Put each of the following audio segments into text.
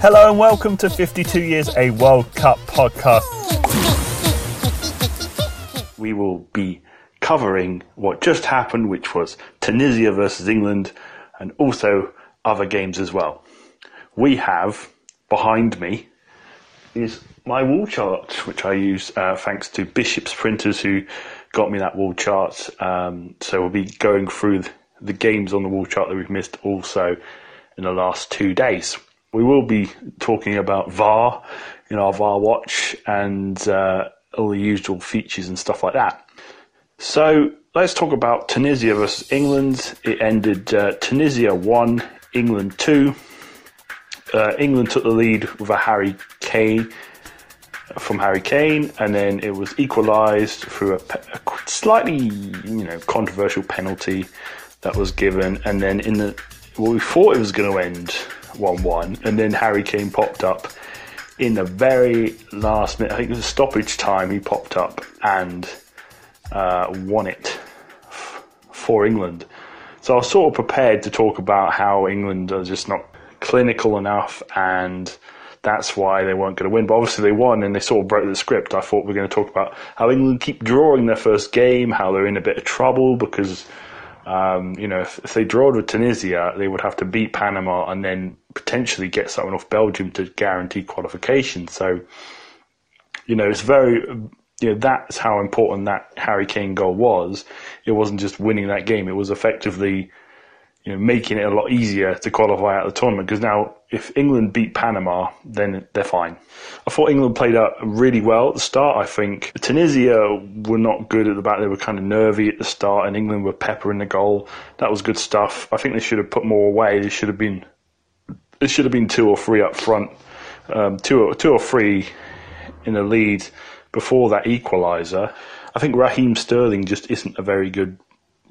Hello and welcome to 52 Years a World Cup podcast. We will be covering what just happened, which was Tunisia versus England, and also other games as well. We have behind me is my wall chart, which I use uh, thanks to Bishop's printers who got me that wall chart. Um, so we'll be going through the games on the wall chart that we've missed also in the last two days. We will be talking about VAR in our VAR watch and uh, all the usual features and stuff like that. So let's talk about Tunisia versus England. It ended uh, Tunisia 1, England 2. Uh, England took the lead with a Harry Kane from Harry Kane, and then it was equalised through a, a, slightly, you know, controversial penalty that was given, and then in the well, we thought it was going to end one-one, and then Harry Kane popped up in the very last minute. I think it was stoppage time. He popped up and uh, won it for England. So I was sort of prepared to talk about how England are just not clinical enough and that's why they weren't going to win. But obviously they won and they sort of broke the script. I thought we were going to talk about how England keep drawing their first game, how they're in a bit of trouble because, um, you know, if, if they drawed with Tunisia, they would have to beat Panama and then potentially get someone off Belgium to guarantee qualification. So, you know, it's very, you know, that's how important that Harry Kane goal was. It wasn't just winning that game. It was effectively, you know, making it a lot easier to qualify out the tournament because now if England beat Panama, then they're fine. I thought England played out really well at the start. I think Tunisia were not good at the back. They were kind of nervy at the start, and England were peppering the goal. That was good stuff. I think they should have put more away. They should have been, it should have been two or three up front, um, two or two or three in the lead before that equaliser. I think Raheem Sterling just isn't a very good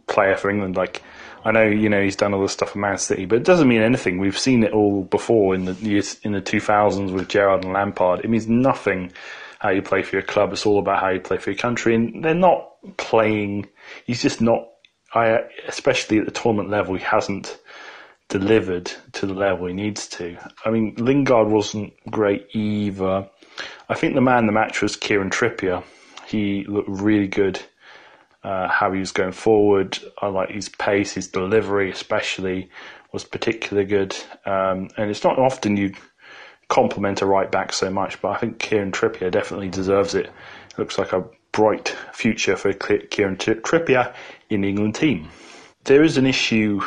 player for England. Like I know, you know, he's done all this stuff for Man City, but it doesn't mean anything. We've seen it all before in the in the 2000s with Gerrard and Lampard. It means nothing how you play for your club. It's all about how you play for your country, and they're not playing. He's just not. I, especially at the tournament level, he hasn't delivered to the level he needs to. I mean, Lingard wasn't great either. I think the man the match was Kieran Trippier. He looked really good uh, how he was going forward. I like his pace, his delivery, especially was particularly good. Um, and it's not often you compliment a right back so much, but I think Kieran Trippier definitely deserves it. it looks like a bright future for Kieran Trippier in the England team. There is an issue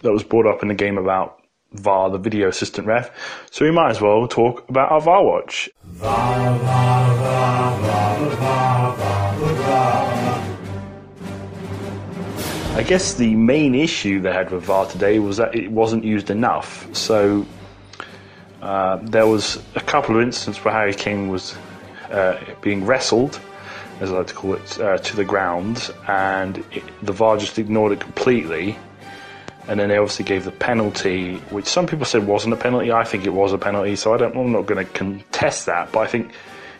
that was brought up in the game about VAR, the video assistant ref, so we might as well talk about our VAR watch. VAR, VAR, I guess the main issue they had with VAR today was that it wasn't used enough. So uh, there was a couple of instances where Harry Kane was uh, being wrestled, as I like to call it, uh, to the ground, and it, the VAR just ignored it completely. And then they obviously gave the penalty, which some people said wasn't a penalty. I think it was a penalty, so I don't, I'm not going to contest that. But I think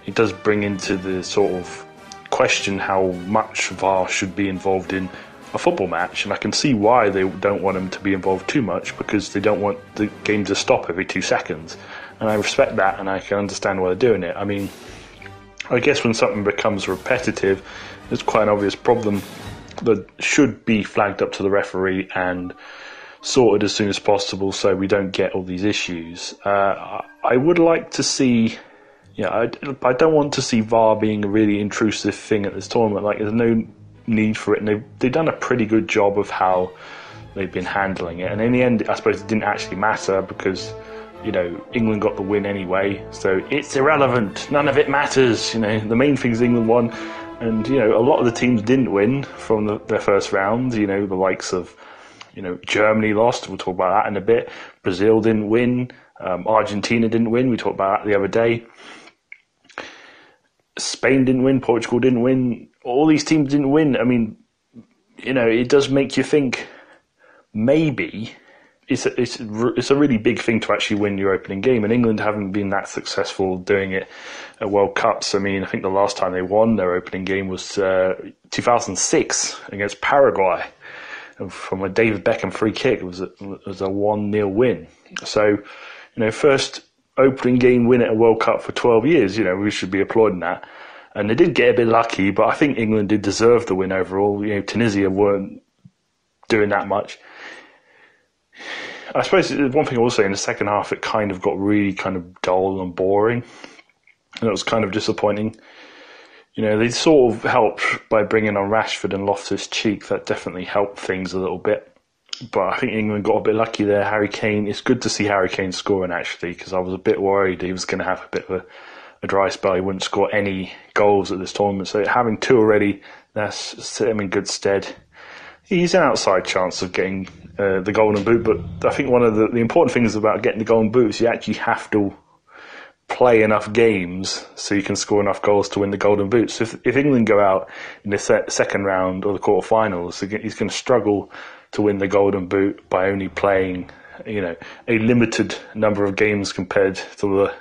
it does bring into the sort of question how much VAR should be involved in a football match, and I can see why they don't want them to be involved too much because they don't want the game to stop every two seconds. And I respect that, and I can understand why they're doing it. I mean, I guess when something becomes repetitive, it's quite an obvious problem that should be flagged up to the referee and sorted as soon as possible so we don't get all these issues. Uh, I would like to see. Yeah, I, I don't want to see VAR being a really intrusive thing at this tournament. Like, there's no need for it, and they've, they've done a pretty good job of how they've been handling it. And in the end, I suppose it didn't actually matter because, you know, England got the win anyway, so it's irrelevant. None of it matters. You know, the main thing is England won, and you know, a lot of the teams didn't win from the, their first round. You know, the likes of, you know, Germany lost. We'll talk about that in a bit. Brazil didn't win. Um, Argentina didn't win. We talked about that the other day. Spain didn't win. Portugal didn't win all these teams didn't win. I mean, you know, it does make you think maybe it's a, it's it's a really big thing to actually win your opening game. And England haven't been that successful doing it at World Cups. I mean, I think the last time they won their opening game was uh, 2006 against Paraguay from a David Beckham free kick. It was a, it was a one 0 win. So, You know, first opening game win at a World Cup for 12 years. You know, we should be applauding that. And they did get a bit lucky, but I think England did deserve the win overall. You know, Tunisia weren't doing that much. I suppose one thing say in the second half, it kind of got really kind of dull and boring, and it was kind of disappointing. You know, they sort of helped by bringing on Rashford and Loftus Cheek. That definitely helped things a little bit. But I think England got a bit lucky there. Harry Kane, it's good to see Harry Kane scoring actually, because I was a bit worried he was going to have a bit of a, a dry spell. He wouldn't score any goals at this tournament. So having two already, that's set him in good stead. He's an outside chance of getting uh, the golden boot, but I think one of the, the important things about getting the golden boot is you actually have to play enough games so you can score enough goals to win the golden boot. So if, if England go out in the se- second round or the quarterfinals, he's going to struggle to win the golden boot by only playing, you know, a limited number of games compared to the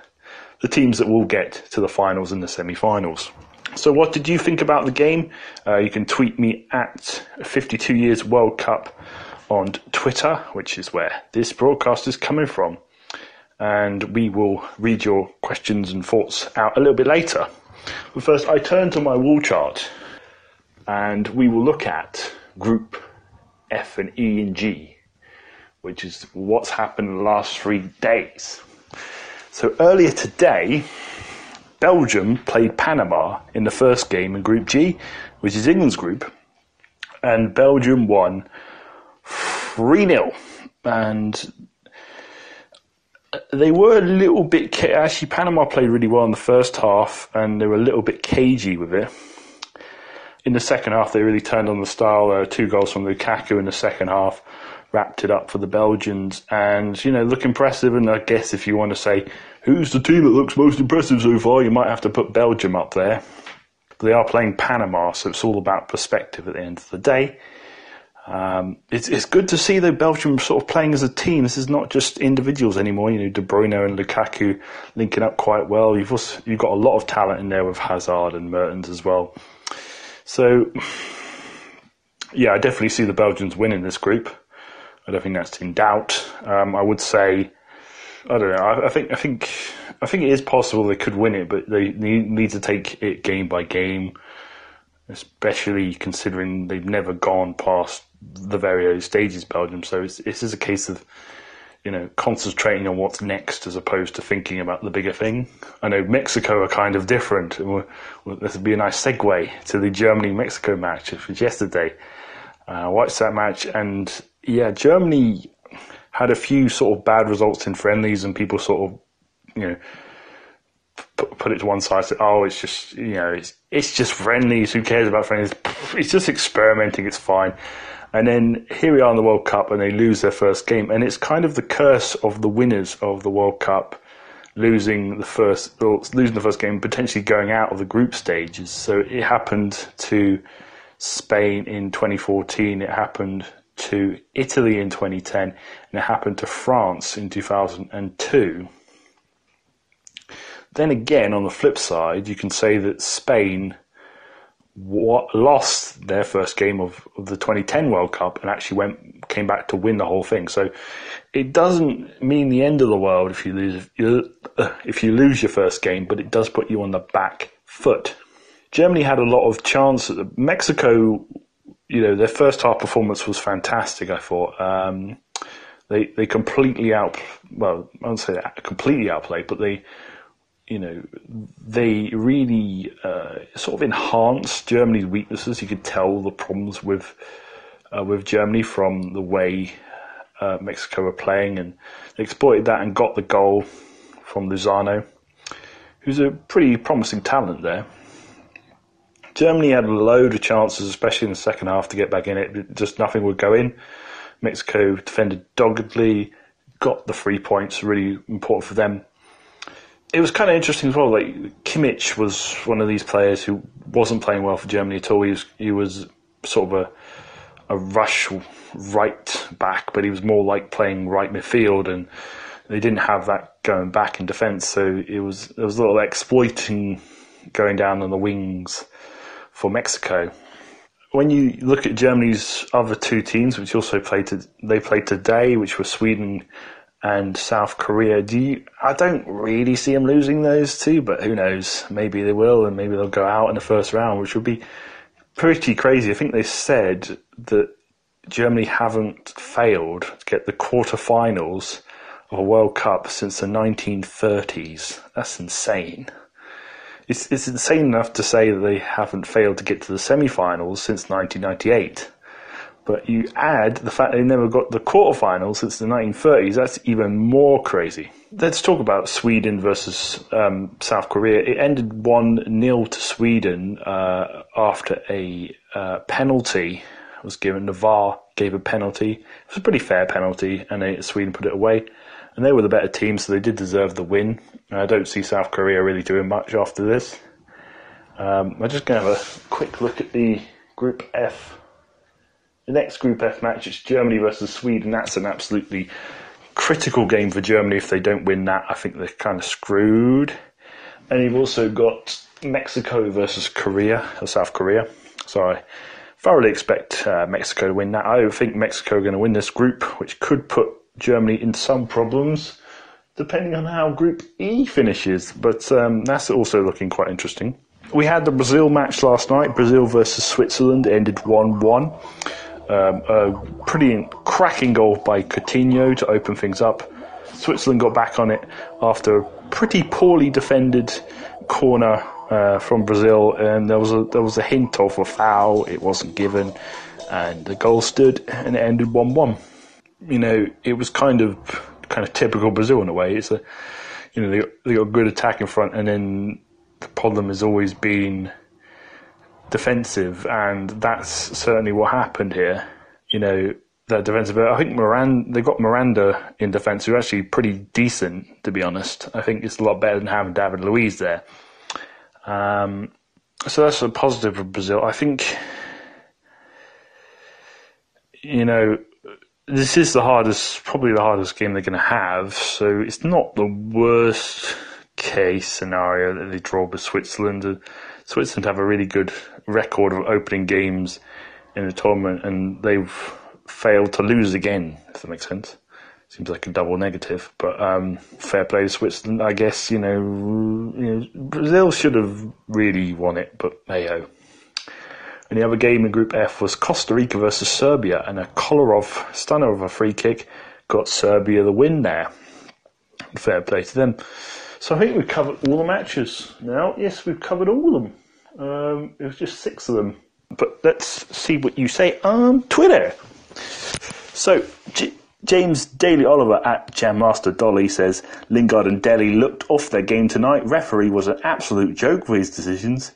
the teams that will get to the finals and the semi-finals. So, what did you think about the game? Uh, you can tweet me at 52 Years World Cup on Twitter, which is where this broadcast is coming from and we will read your questions and thoughts out a little bit later. But first, I turn to my wall chart and we will look at Group F and E and G, which is what's happened in the last three days. So earlier today, Belgium played Panama in the first game in Group G, which is England's group, and Belgium won 3 0. And they were a little bit actually Panama played really well in the first half and they were a little bit cagey with it. In the second half, they really turned on the style. Uh, two goals from Lukaku in the second half wrapped it up for the Belgians, and you know look impressive. And I guess if you want to say who's the team that looks most impressive so far, you might have to put Belgium up there. But they are playing Panama, so it's all about perspective at the end of the day. Um, it's it's good to see though Belgium sort of playing as a team. This is not just individuals anymore. You know, De Bruyne and Lukaku linking up quite well. You've also you've got a lot of talent in there with Hazard and Mertens as well. So, yeah, I definitely see the Belgians winning this group. I don't think that's in doubt. Um, I would say, I don't know. I, I, think I think I think it is possible they could win it, but they need to take it game by game especially considering they've never gone past the very early stages, Belgium. So it's, this is a case of, you know, concentrating on what's next as opposed to thinking about the bigger thing. I know Mexico are kind of different. this would be a nice segue to the Germany-Mexico match, which was yesterday. Uh, I watched that match and yeah, Germany had a few sort of bad results in friendlies and people sort of, you know, put, it to one side. Say, oh, it's just you know, it's it's just friendlies. Who cares about friendlies? It's just experimenting. It's fine. And then here we are in the World Cup, and they lose their first game, and it's kind of the curse of the winners of the World Cup losing the first losing the first game, potentially going out of the group stages. So it happened to Spain in 2014. It happened to Italy in 2010, and it happened to France in 2002. Then again, on the flip side, you can say that Spain lost their first game of, of, the 2010 World Cup and actually went came back to win the whole thing. So it doesn't mean the end of the world if you lose uh, if you lose your first game, but it does put you on the back foot. Germany had a lot of chance. Mexico, you know, their first half performance was fantastic. I thought um, they they completely out well, I won't say completely outplayed, but they you know, they really uh, sort of enhanced Germany's weaknesses. You could tell the problems with uh, with Germany from the way uh, Mexico were playing, and they exploited that and got the goal from Lozano, who's a pretty promising talent there. Germany had a load of chances, especially in the second half, to get back in it. Just nothing would go in. Mexico defended doggedly, got the three points, really important for them it was kind of interesting as well. Like Kimmich was one of these players who wasn't playing well for Germany at all. He was he was sort of a a rush right back, but he was more like playing right midfield, and they didn't have that going back in defence. So it was there was a little exploiting going down on the wings for Mexico. When you look at Germany's other two teams, which also played, to, they played today, which were Sweden and South Korea. Do you, I don't really see them losing those two, but who knows? Maybe they will, and maybe they'll go out in the first round, which would be pretty crazy. I think they said that Germany haven't failed to get the quarterfinals of a World Cup since the 1930s. That's insane. It's, it's insane enough to say that they haven't failed to get to the semi-finals since 1998. But you add the fact they never got the quarterfinals since the 1930s, that's even more crazy. Let's talk about Sweden versus um, South Korea. It ended 1 0 to Sweden uh, after a uh, penalty was given. VAR gave a penalty. It was a pretty fair penalty, and they, Sweden put it away. And they were the better team, so they did deserve the win. I don't see South Korea really doing much after this. Um, I'm just going to have a quick look at the Group F the next Group F match is Germany versus Sweden. That's an absolutely critical game for Germany. If they don't win that, I think they're kind of screwed. And you've also got Mexico versus Korea, or South Korea. So I thoroughly expect uh, Mexico to win that. I think Mexico are going to win this group, which could put Germany in some problems, depending on how Group E finishes. But um, that's also looking quite interesting. We had the Brazil match last night, Brazil versus Switzerland, ended 1 1. Um, a pretty cracking goal by Coutinho to open things up. Switzerland got back on it after a pretty poorly defended corner uh, from Brazil, and there was a there was a hint of a foul. It wasn't given, and the goal stood, and it ended one-one. You know, it was kind of kind of typical Brazil in a way. It's a you know they they got good attack in front, and then the problem has always been defensive, and that's certainly what happened here. You know, that defensive. I think Miranda, they got Miranda in defence, who's actually pretty decent, to be honest. I think it's a lot better than having David Luiz there. Um, so that's a positive for Brazil. I think, you know, this is the hardest, probably the hardest game they're going to have. So it's not the worst case scenario that they draw with Switzerland. Switzerland have a really good record of opening games in the tournament, and they've failed to lose again. If that makes sense. Seems like a double negative, but um, fair play to Switzerland. I guess you know, you know, Brazil should have really won it, but hey ho. And the other game in Group F was Costa Rica versus Serbia, and a Kolarov stunner of a free kick got Serbia the win there. Fair play to them. So I think we've covered all the matches now. Yes, we've covered all of them. Um, it was just six of them. But let's see what you say on Twitter. So, J- James Daly Oliver at Jammaster Dolly says Lingard and Dele looked off their game tonight. Referee was an absolute joke for his decisions.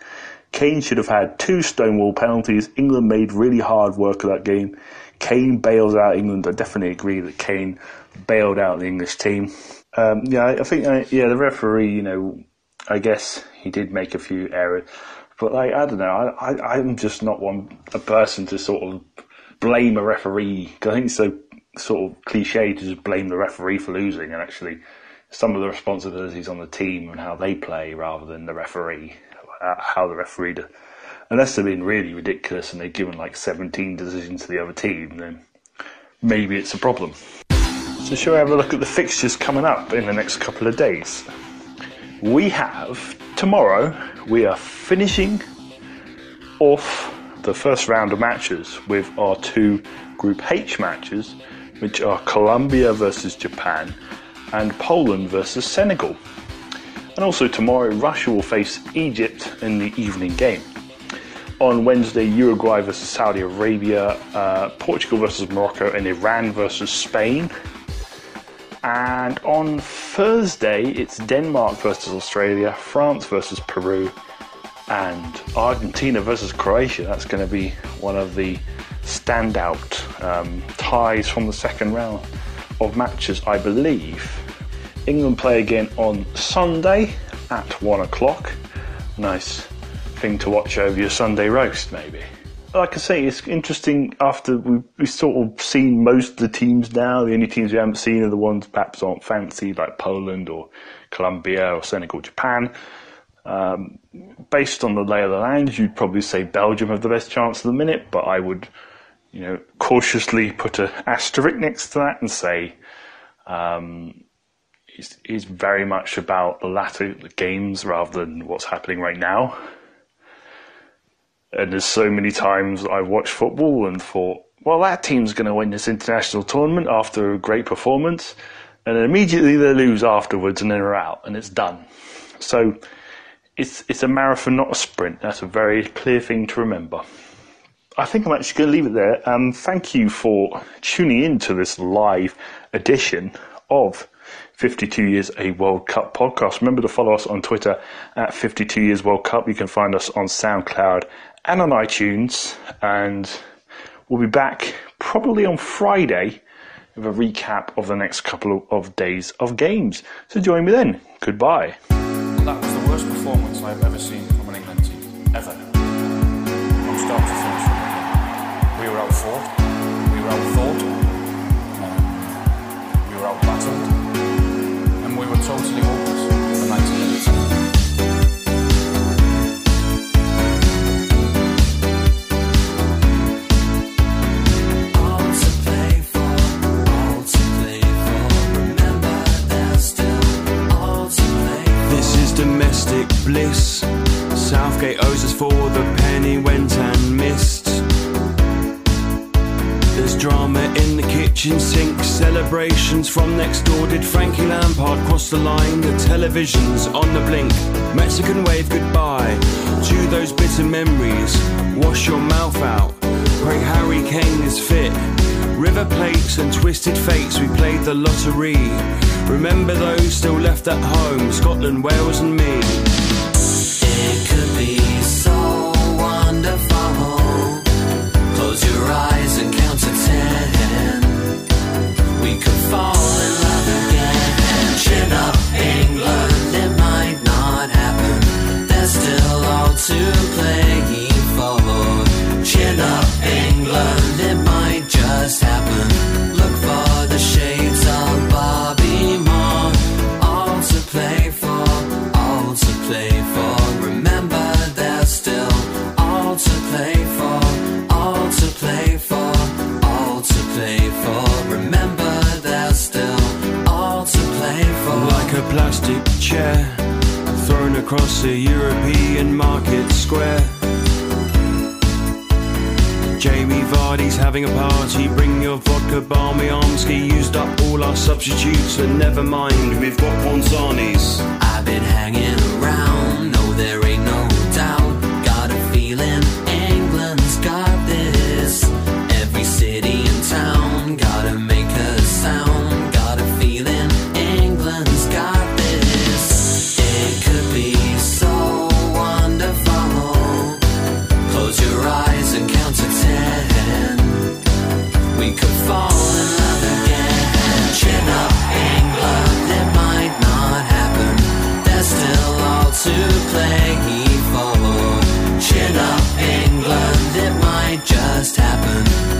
Kane should have had two Stonewall penalties. England made really hard work of that game. Kane bails out England. I definitely agree that Kane bailed out the English team. Um, yeah, I think uh, yeah the referee. You know, I guess he did make a few errors, but like I don't know. I, I I'm just not one a person to sort of blame a referee. I think it's so sort of cliche to just blame the referee for losing, and actually some of the responsibilities on the team and how they play rather than the referee, uh, how the referee. Unless they've been really ridiculous and they've given like 17 decisions to the other team, then maybe it's a problem. So, shall we have a look at the fixtures coming up in the next couple of days? We have tomorrow, we are finishing off the first round of matches with our two Group H matches, which are Colombia versus Japan and Poland versus Senegal. And also tomorrow, Russia will face Egypt in the evening game. On Wednesday, Uruguay versus Saudi Arabia, uh, Portugal versus Morocco, and Iran versus Spain. And on Thursday, it's Denmark versus Australia, France versus Peru, and Argentina versus Croatia. That's going to be one of the standout um, ties from the second round of matches, I believe. England play again on Sunday at one o'clock. Nice thing to watch over your Sunday roast, maybe like I say, it's interesting after we've, we've, sort of seen most of the teams now. The only teams we haven't seen are the ones perhaps aren't fancy, like Poland or Colombia or Senegal, Japan. Um, based on the lay of the land, you'd probably say Belgium have the best chance of the minute, but I would, you know, cautiously put an asterisk next to that and say um, is, is very much about the latter games rather than what's happening right now. And there's so many times I've watched football and thought, well, that team's going to win this international tournament after a great performance, and then immediately they lose afterwards and then they're out and it's done. So it's it's a marathon, not a sprint. That's a very clear thing to remember. I think I'm actually going to leave it there. Um, thank you for tuning in to this live edition of 52 Years a World Cup podcast. Remember to follow us on Twitter at 52 Years World Cup. You can find us on SoundCloud and on iTunes. And we'll be back probably on Friday with a recap of the next couple of days of games. So join me then. Goodbye. That was the worst performance I've ever seen from an England team. Ever. Totally hopeless for 90 minutes. Bliss. Southgate owes us for the penny went and missed. There's drama in the kitchen sink, celebrations from next door. Did Frankie Lampard cross the line? The television's on the blink. Mexican wave goodbye to those bitter memories. Wash your mouth out. Pray Harry Kane is fit. River plates and twisted fates, we played the lottery. Remember those still left at home, Scotland, Wales, and me. It could be a European market square. Jamie Vardy's having a party. Bring your vodka, balmy Armsky. Used up all our substitutes, and never mind, we've got Ponzani's. I've been hanging around, nothing